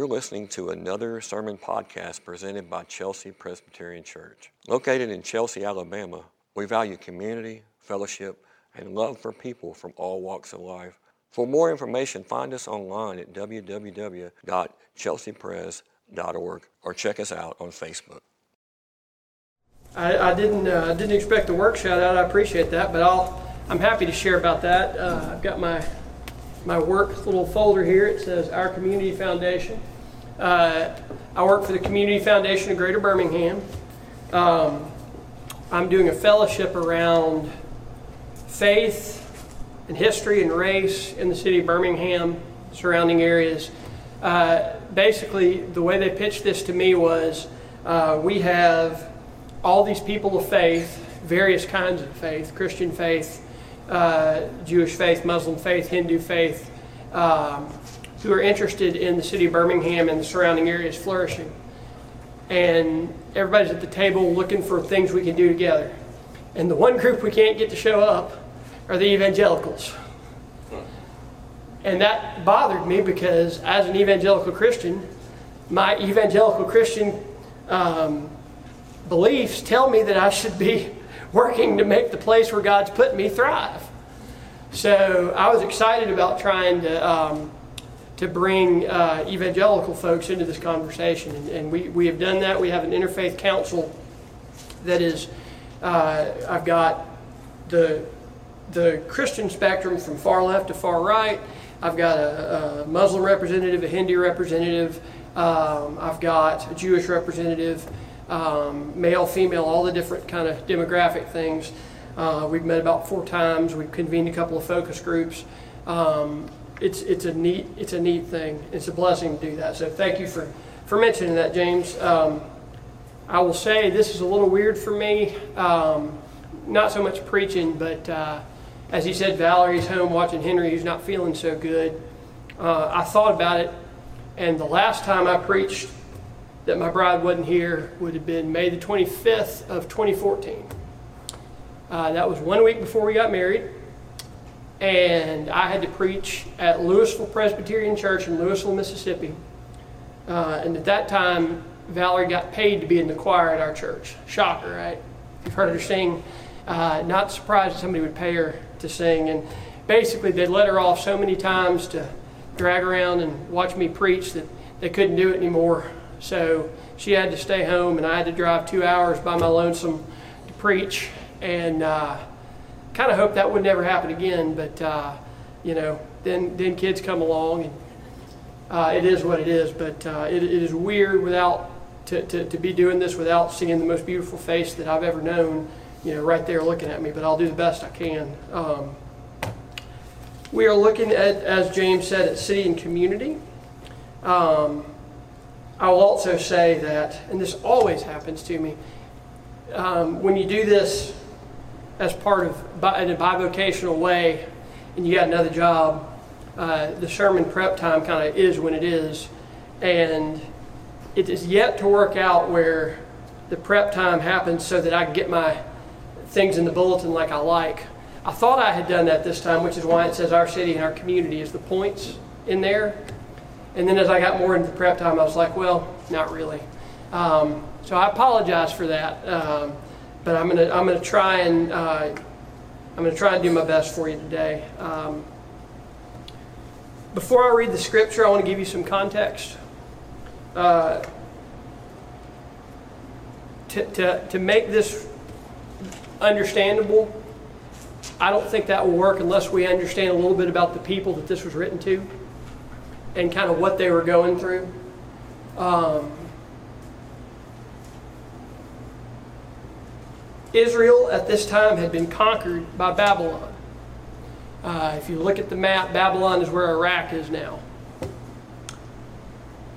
You're listening to another sermon podcast presented by Chelsea Presbyterian Church. Located in Chelsea, Alabama, we value community, fellowship, and love for people from all walks of life. For more information, find us online at www.chelseapres.org or check us out on Facebook. I, I didn't uh, didn't expect the work shout out. I appreciate that, but I'll I'm happy to share about that. Uh, I've got my my work little folder here. It says Our Community Foundation. Uh, I work for the Community Foundation of Greater Birmingham. Um, I'm doing a fellowship around faith and history and race in the city of Birmingham, surrounding areas. Uh, basically, the way they pitched this to me was uh, we have all these people of faith, various kinds of faith, Christian faith, uh, Jewish faith, Muslim faith, Hindu faith, um, who are interested in the city of Birmingham and the surrounding areas flourishing. And everybody's at the table looking for things we can do together. And the one group we can't get to show up are the evangelicals. And that bothered me because, as an evangelical Christian, my evangelical Christian um, beliefs tell me that I should be working to make the place where God's put me thrive. So I was excited about trying to um, to bring uh, evangelical folks into this conversation, and, and, we, we have done that. We have an interfaith council that is. Uh, I've got the the Christian spectrum from far left to far right. I've got a, a Muslim representative, a Hindu representative. Um, I've got a Jewish representative um, male, female, all the different kind of demographic things. Uh, we've met about four times. We've convened a couple of focus groups. Um, it's it's a neat it's a neat thing. It's a blessing to do that. So thank you for for mentioning that, James. Um, I will say this is a little weird for me. Um, not so much preaching, but uh, as he said, Valerie's home watching Henry, who's not feeling so good. Uh, I thought about it, and the last time I preached that my bride wasn't here would have been May the 25th of 2014. Uh, that was one week before we got married. And I had to preach at Louisville Presbyterian Church in Louisville, Mississippi. Uh, and at that time, Valerie got paid to be in the choir at our church. Shocker, right? You've heard her sing. Uh, not surprised somebody would pay her to sing. And basically, they'd let her off so many times to drag around and watch me preach that they couldn't do it anymore. So she had to stay home, and I had to drive two hours by my lonesome to preach. And uh, kind of hope that would never happen again. But uh, you know, then then kids come along, and uh, it is what it is. But uh, it, it is weird without to, to, to be doing this without seeing the most beautiful face that I've ever known. You know, right there looking at me. But I'll do the best I can. Um, we are looking at, as James said, at city and community. Um, I will also say that, and this always happens to me, um, when you do this as part of in a bivocational way, and you got another job, uh, the sermon prep time kind of is when it is, and it is yet to work out where the prep time happens so that I can get my things in the bulletin like I like. I thought I had done that this time, which is why it says our city and our community is the points in there. And then as I got more into prep time, I was like, well, not really. Um, so I apologize for that. Um, but I'm gonna I'm gonna try and uh, I'm gonna try and do my best for you today. Um, before I read the scripture, I want to give you some context. Uh, to, to, to make this understandable, I don't think that will work unless we understand a little bit about the people that this was written to and kind of what they were going through. Um, Israel at this time had been conquered by Babylon. Uh, if you look at the map, Babylon is where Iraq is now.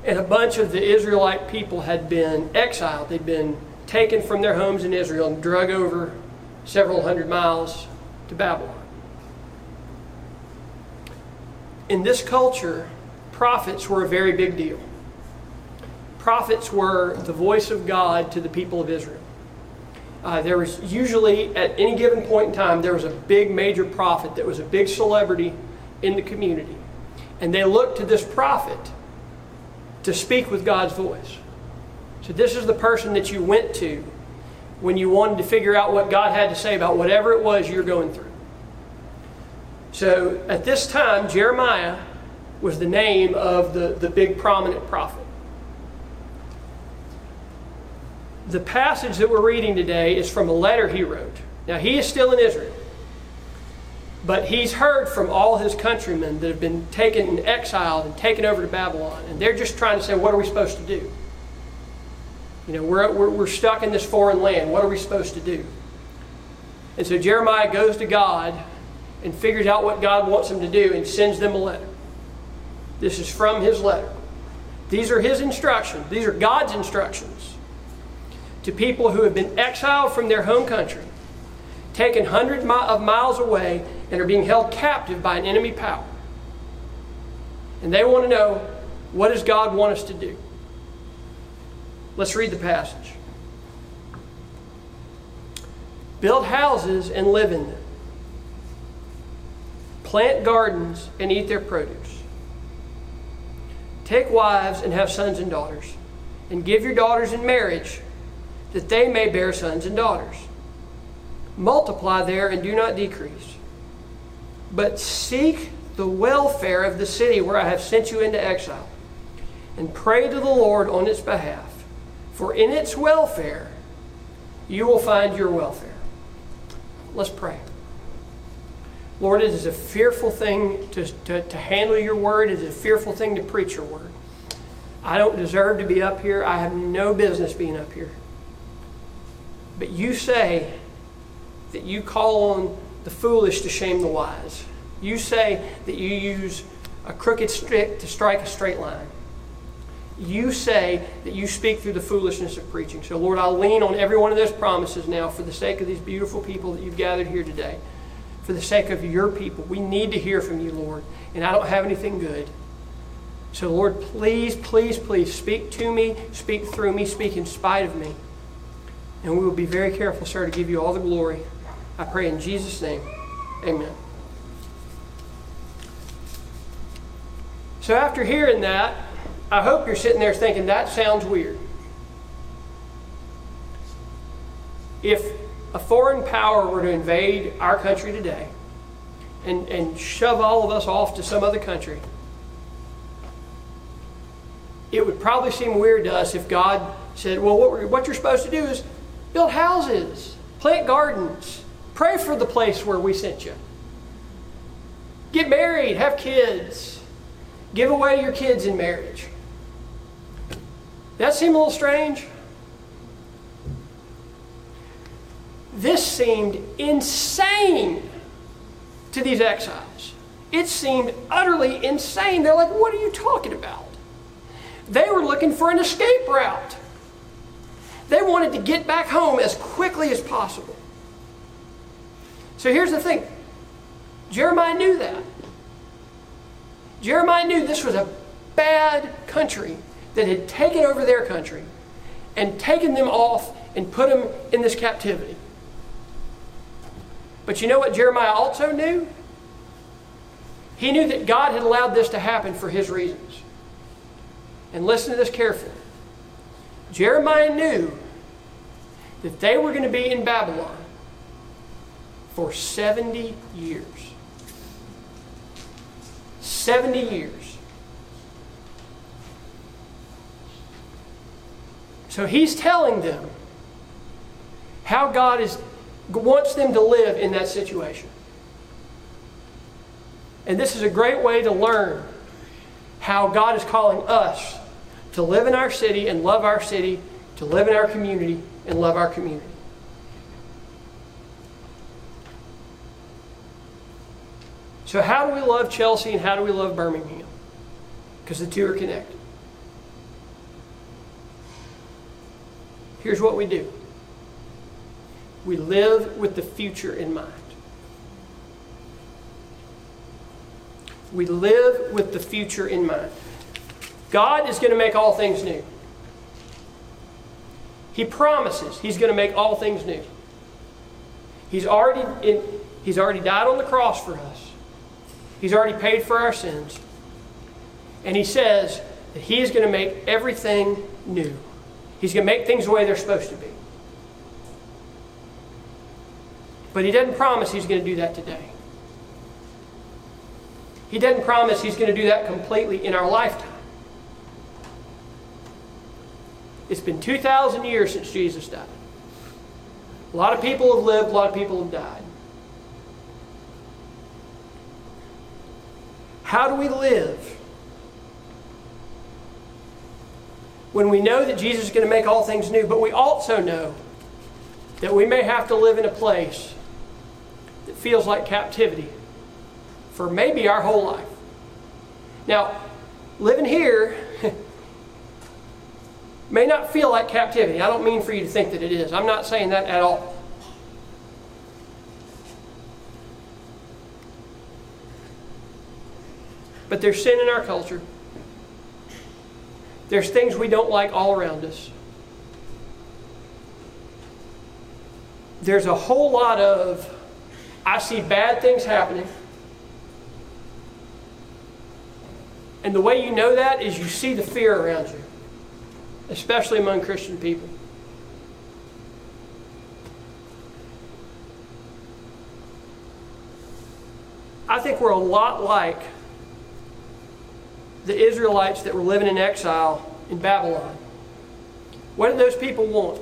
And a bunch of the Israelite people had been exiled. They'd been taken from their homes in Israel and drug over several hundred miles to Babylon. In this culture, prophets were a very big deal. Prophets were the voice of God to the people of Israel. Uh, there was usually, at any given point in time, there was a big major prophet that was a big celebrity in the community. And they looked to this prophet to speak with God's voice. So, this is the person that you went to when you wanted to figure out what God had to say about whatever it was you're going through. So, at this time, Jeremiah was the name of the, the big prominent prophet. The passage that we're reading today is from a letter he wrote. Now, he is still in Israel. But he's heard from all his countrymen that have been taken and exiled and taken over to Babylon. And they're just trying to say, what are we supposed to do? You know, we're, we're, we're stuck in this foreign land. What are we supposed to do? And so Jeremiah goes to God and figures out what God wants him to do and sends them a letter. This is from his letter. These are his instructions. These are God's instructions to people who have been exiled from their home country, taken hundreds of miles away, and are being held captive by an enemy power. And they want to know what does God want us to do? Let's read the passage. Build houses and live in them. Plant gardens and eat their produce. Take wives and have sons and daughters, and give your daughters in marriage, that they may bear sons and daughters. Multiply there and do not decrease. But seek the welfare of the city where I have sent you into exile, and pray to the Lord on its behalf for in its welfare, you will find your welfare. Let's pray. Lord, it is a fearful thing to, to, to, handle your word. It is a fearful thing to preach your word. I don't deserve to be up here. I have no business being up here. But you say that you call on the foolish to shame the wise. You say that you use a crooked stick to strike a straight line you say that you speak through the foolishness of preaching. So, Lord, I'll lean on every one of those promises now for the sake of these beautiful people that you've gathered here today. For the sake of your people. We need to hear from you, Lord. And I don't have anything good. So, Lord, please, please, please speak to me, speak through me, speak in spite of me. And we will be very careful, sir, to give you all the glory. I pray in Jesus' name. Amen. So, after hearing that, I hope you're sitting there thinking, that sounds weird. If a foreign power were to invade our country today and, and shove all of us off to some other country, it would probably seem weird to us if God said, well, what, what you're supposed to do is build houses, plant gardens, pray for the place where we sent you. Get married, have kids, give away your kids in marriage. That seem a little strange? This seemed insane to these exiles. It seemed utterly insane. They're like, what are you talking about? They were looking for an escape route. They wanted to get back home as quickly as possible. So here's the thing Jeremiah knew that. Jeremiah knew this was a bad country that had taken over their country and taken them off and put them in this captivity. But you know what Jeremiah also knew? He knew that God had allowed this to happen for his reasons. And listen to this carefully. Jeremiah knew that they were going to be in Babylon for 70 years. 70 years. So he's telling them how God is, wants them to live in that situation. And this is a great way to learn how God is calling us to live in our city and love our city, to live in our community and love our community. So, how do we love Chelsea and how do we love Birmingham? Because the two are connected. Here's what we do we live with the future in mind. We live with the future in mind. God is going to make all things new. He promises He's going to make all things new. He's already, in, he's already died on the cross for us. He's already paid for our sins. And He says that He is going to make everything new. He's going to make things the way they're supposed to be. But He doesn't promise He's going to do that today. He doesn't promise He's going to do that completely in our lifetime. It's been 2,000 years since Jesus died. A lot of people have lived, a lot of people have died. How do we live when we know that Jesus is going to make all things new, but we also know that we may have to live in a place that feels like captivity for maybe our whole life? Now, living here may not feel like captivity. I don't mean for you to think that it is. I'm not saying that at all. But there's sin in our culture. There's things we don't like all around us. There's a whole lot of, I see bad things happening. And the way you know that is you see the fear around you, especially among Christian people. I think we're a lot like the Israelites that were living in exile in Babylon. What did those people want?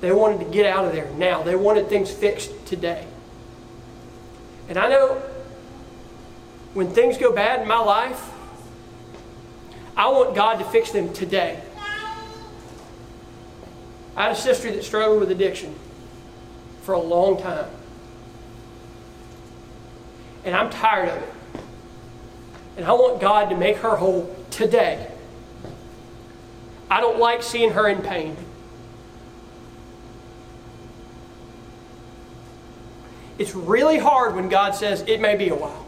They wanted to get out of there now. They wanted things fixed today. And I know when things go bad in my life, I want God to fix them today. I had a sister that struggled with addiction for a long time. And I'm tired of it. And I want God to make her whole today. I don't like seeing her in pain. It's really hard when God says it may be a while.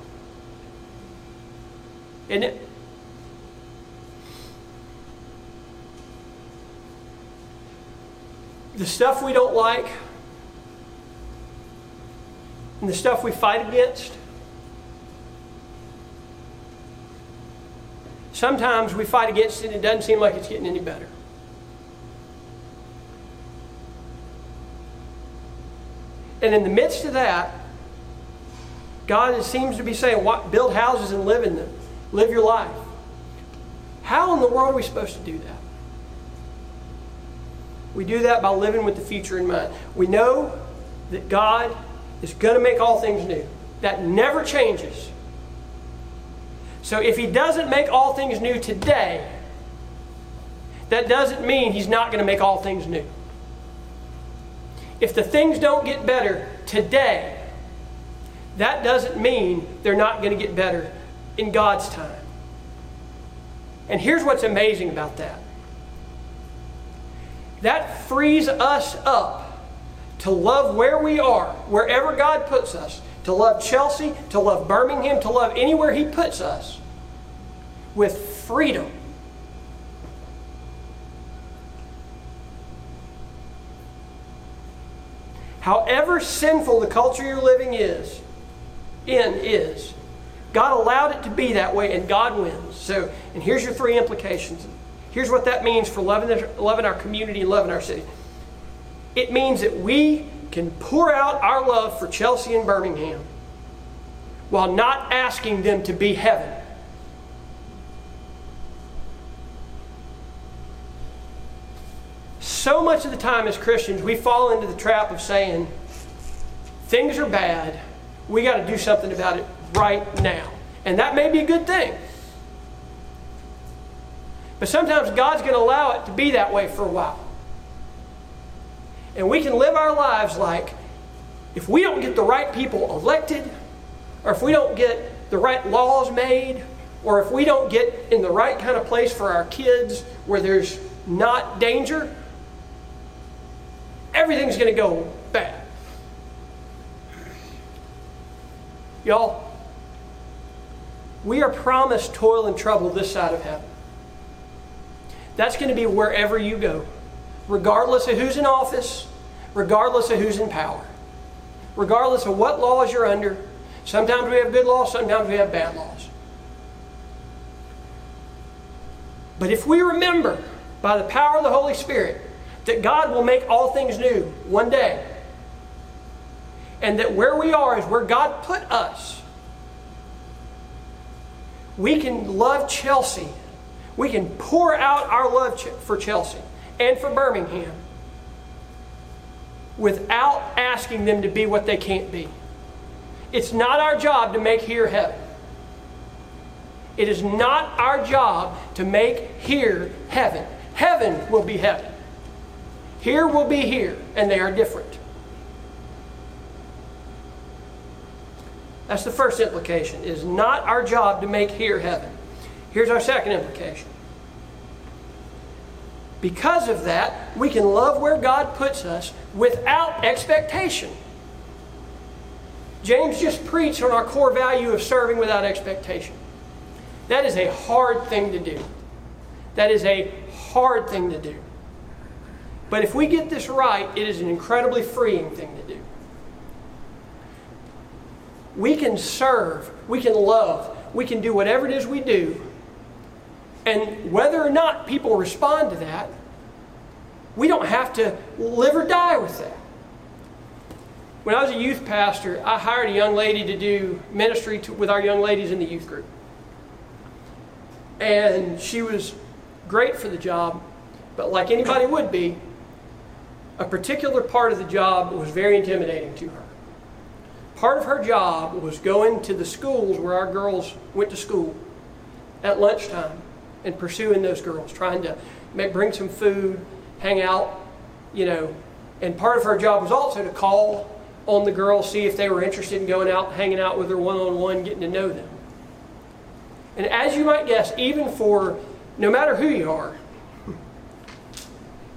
Isn't it? The stuff we don't like and the stuff we fight against Sometimes we fight against it and it doesn't seem like it's getting any better. And in the midst of that, God seems to be saying, build houses and live in them. Live your life. How in the world are we supposed to do that? We do that by living with the future in mind. We know that God is going to make all things new. That never changes. So if he doesn't make all things new today, that doesn't mean he's not going to make all things new. If the things don't get better today, that doesn't mean they're not going to get better in God's time. And here's what's amazing about that that frees us up to love where we are, wherever God puts us, to love Chelsea, to love Birmingham, to love anywhere He puts us with freedom. However sinful the culture you're living is, in is, God allowed it to be that way and God wins. So, and here's your three implications. Here's what that means for loving, loving our community and loving our city. It means that we can pour out our love for Chelsea and Birmingham while not asking them to be heaven. So much of the time as Christians, we fall into the trap of saying, things are bad, we got to do something about it right now. And that may be a good thing. But sometimes God's going to allow it to be that way for a while. And we can live our lives like if we don't get the right people elected, or if we don't get the right laws made, or if we don't get in the right kind of place for our kids where there's not danger, everything's going to go bad. Y'all, we are promised toil and trouble this side of heaven. That's going to be wherever you go, regardless of who's in office, regardless of who's in power, regardless of what laws you're under. Sometimes we have good laws, sometimes we have bad laws. But if we remember by the power of the Holy Spirit that God will make all things new one day, and that where we are is where God put us, we can love Chelsea. We can pour out our love for Chelsea and for Birmingham without asking them to be what they can't be. It's not our job to make here heaven. It is not our job to make here heaven. Heaven will be heaven. Here will be here, and they are different. That's the first implication. It is not our job to make here heaven. Here's our second implication. Because of that, we can love where God puts us without expectation. James just preached on our core value of serving without expectation. That is a hard thing to do. That is a hard thing to do. But if we get this right, it is an incredibly freeing thing to do. We can serve, we can love, we can do whatever it is we do. And whether or not people respond to that, we don't have to live or die with that. When I was a youth pastor, I hired a young lady to do ministry to, with our young ladies in the youth group. And she was great for the job, but like anybody would be, a particular part of the job was very intimidating to her. Part of her job was going to the schools where our girls went to school at lunchtime and pursuing those girls, trying to make, bring some food, hang out, you know. And part of her job was also to call on the girls, see if they were interested in going out, hanging out with her one on one, getting to know them. And as you might guess, even for no matter who you are,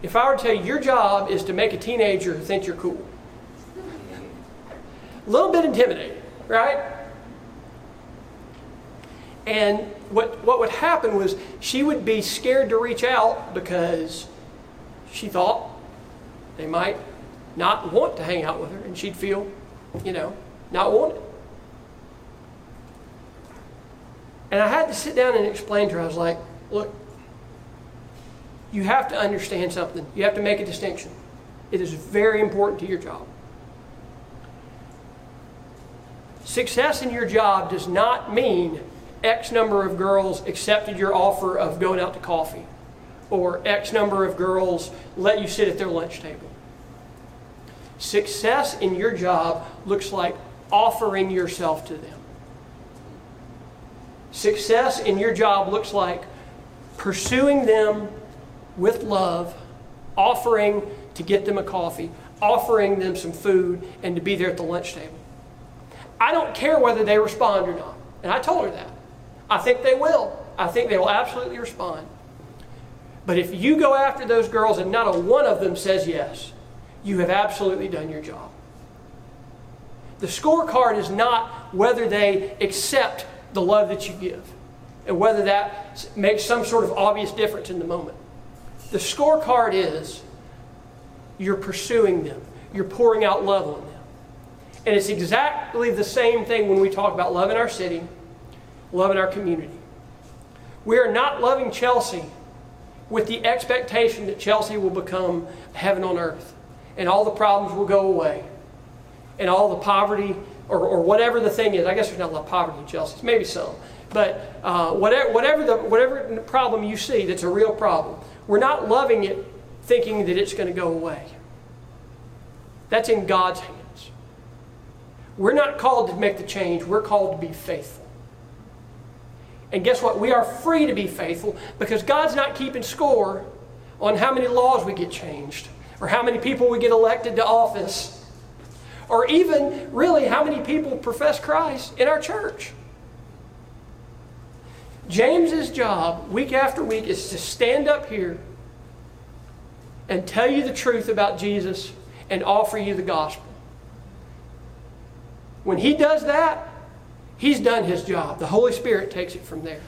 if I were to tell you your job is to make a teenager think you're cool, a little bit intimidating, right? And what, what would happen was she would be scared to reach out because she thought they might not want to hang out with her and she'd feel, you know, not wanted. And I had to sit down and explain to her. I was like, look, you have to understand something. You have to make a distinction. It is very important to your job. Success in your job does not mean X number of girls accepted your offer of going out to coffee, or X number of girls let you sit at their lunch table. Success in your job looks like offering yourself to them. Success in your job looks like pursuing them with love, offering to get them a coffee, offering them some food, and to be there at the lunch table. I don't care whether they respond or not. And I told her that. I think they will. I think they will absolutely respond. But if you go after those girls and not a one of them says yes, you have absolutely done your job. The scorecard is not whether they accept the love that you give and whether that makes some sort of obvious difference in the moment. The scorecard is you're pursuing them, you're pouring out love on them. And it's exactly the same thing when we talk about love in our city, love in our community. We are not loving Chelsea with the expectation that Chelsea will become heaven on earth and all the problems will go away and all the poverty or, or whatever the thing is. I guess there's not a lot of poverty in Chelsea, maybe some. But uh, whatever, whatever, the, whatever problem you see that's a real problem, we're not loving it thinking that it's going to go away. That's in God's hands. We're not called to make the change, we're called to be faithful. And guess what? We are free to be faithful because God's not keeping score on how many laws we get changed or how many people we get elected to office or even really how many people profess Christ in our church. James's job week after week is to stand up here and tell you the truth about Jesus and offer you the gospel. When he does that, he's done his job. The Holy Spirit takes it from there.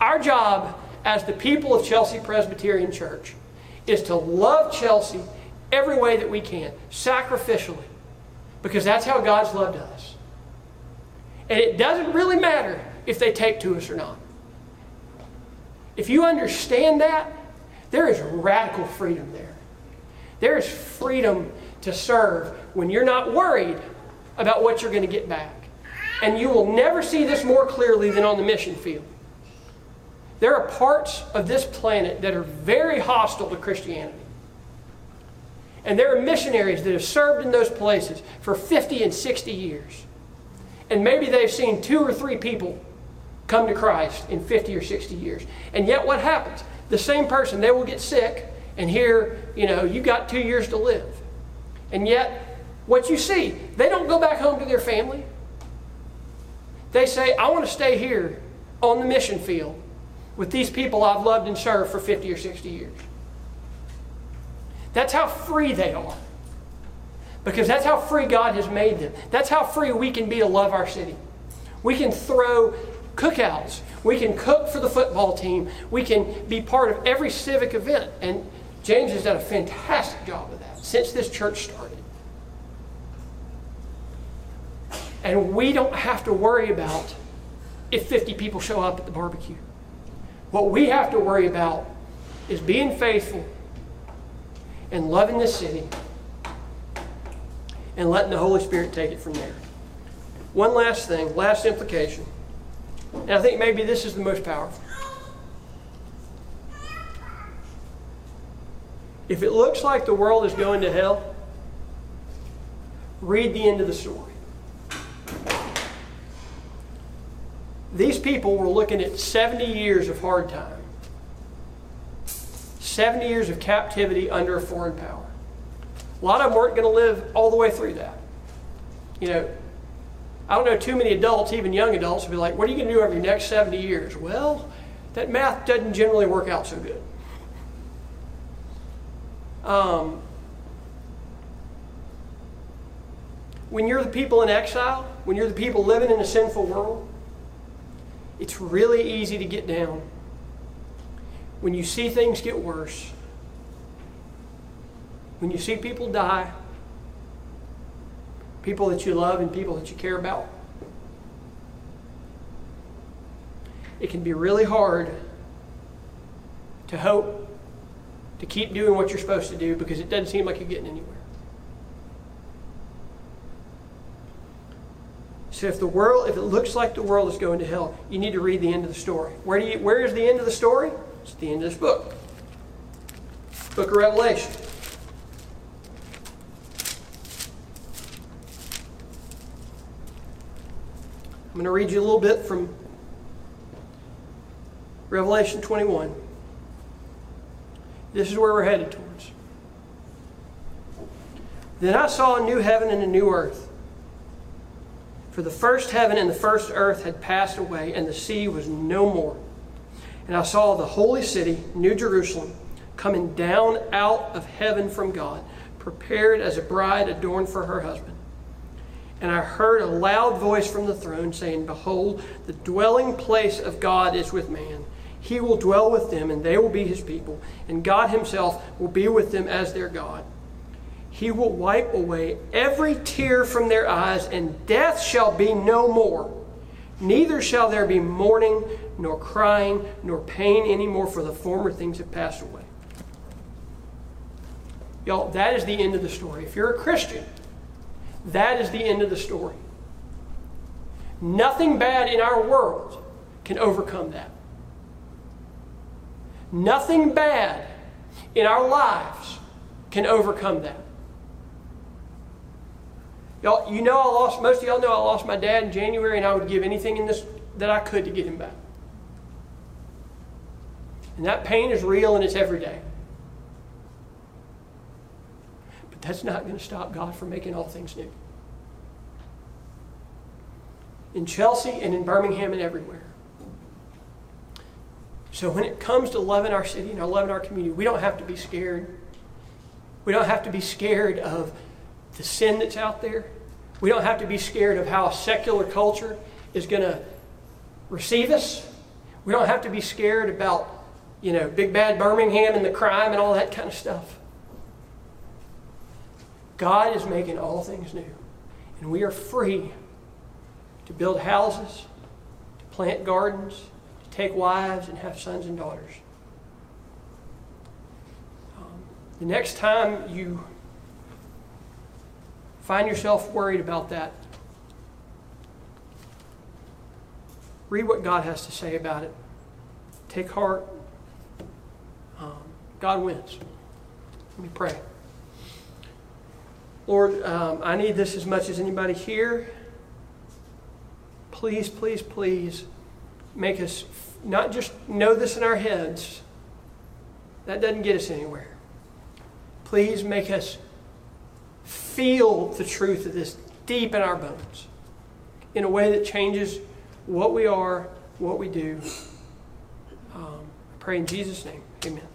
Our job as the people of Chelsea Presbyterian Church is to love Chelsea every way that we can, sacrificially, because that's how God's loved us. And it doesn't really matter if they take to us or not. If you understand that, there is radical freedom there. There is freedom to serve when you're not worried about what you're going to get back. And you will never see this more clearly than on the mission field. There are parts of this planet that are very hostile to Christianity. And there are missionaries that have served in those places for 50 and 60 years. And maybe they've seen two or three people come to Christ in 50 or 60 years. And yet, what happens? The same person, they will get sick, and here, you know, you got two years to live. And yet, what you see, they don't go back home to their family. They say, I want to stay here on the mission field with these people I've loved and served for 50 or 60 years. That's how free they are. Because that's how free God has made them. That's how free we can be to love our city. We can throw cookouts. We can cook for the football team. We can be part of every civic event. And James has done a fantastic job of that since this church started. And we don't have to worry about if 50 people show up at the barbecue. What we have to worry about is being faithful and loving this city and letting the Holy Spirit take it from there. One last thing, last implication. And I think maybe this is the most powerful. If it looks like the world is going to hell, read the end of the story. These people were looking at 70 years of hard time, 70 years of captivity under a foreign power. A lot of them weren't going to live all the way through that. You know, I don't know too many adults, even young adults, will be like, What are you going to do over your next 70 years? Well, that math doesn't generally work out so good. Um, when you're the people in exile, when you're the people living in a sinful world, it's really easy to get down. When you see things get worse, when you see people die, people that you love and people that you care about, it can be really hard to hope to keep doing what you're supposed to do because it doesn't seem like you're getting anywhere. So if the world, if it looks like the world is going to hell, you need to read the end of the story. Where do you, where is the end of the story? It's the end of this book. Book of Revelation. I'm going to read you a little bit from Revelation 21. This is where we're headed towards. Then I saw a new heaven and a new earth. For the first heaven and the first earth had passed away, and the sea was no more. And I saw the holy city, New Jerusalem, coming down out of heaven from God, prepared as a bride adorned for her husband. And I heard a loud voice from the throne saying, Behold, the dwelling place of God is with man. He will dwell with them, and they will be his people, and God himself will be with them as their God. He will wipe away every tear from their eyes, and death shall be no more. Neither shall there be mourning, nor crying, nor pain anymore, for the former things have passed away. Y'all, that is the end of the story. If you're a Christian, that is the end of the story. Nothing bad in our world can overcome that. Nothing bad in our lives can overcome that. Y'all, you know I lost, most of y'all know I lost my dad in January, and I would give anything in this that I could to get him back. And that pain is real and it's every day. That's not going to stop God from making all things new. In Chelsea and in Birmingham and everywhere. So when it comes to loving our city and our loving our community, we don't have to be scared. We don't have to be scared of the sin that's out there. We don't have to be scared of how secular culture is going to receive us. We don't have to be scared about, you know, big bad Birmingham and the crime and all that kind of stuff. God is making all things new. And we are free to build houses, to plant gardens, to take wives and have sons and daughters. Um, the next time you find yourself worried about that, read what God has to say about it. Take heart. Um, God wins. Let me pray. Lord, um, I need this as much as anybody here. Please, please, please make us not just know this in our heads, that doesn't get us anywhere. Please make us feel the truth of this deep in our bones in a way that changes what we are, what we do. Um, I pray in Jesus' name. Amen.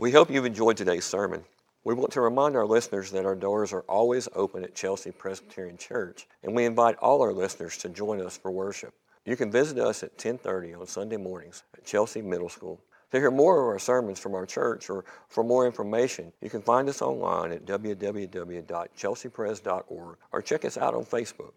We hope you've enjoyed today's sermon. We want to remind our listeners that our doors are always open at Chelsea Presbyterian Church, and we invite all our listeners to join us for worship. You can visit us at 10:30 on Sunday mornings at Chelsea Middle School. To hear more of our sermons from our church or for more information, you can find us online at www.chelseapres.org or check us out on Facebook.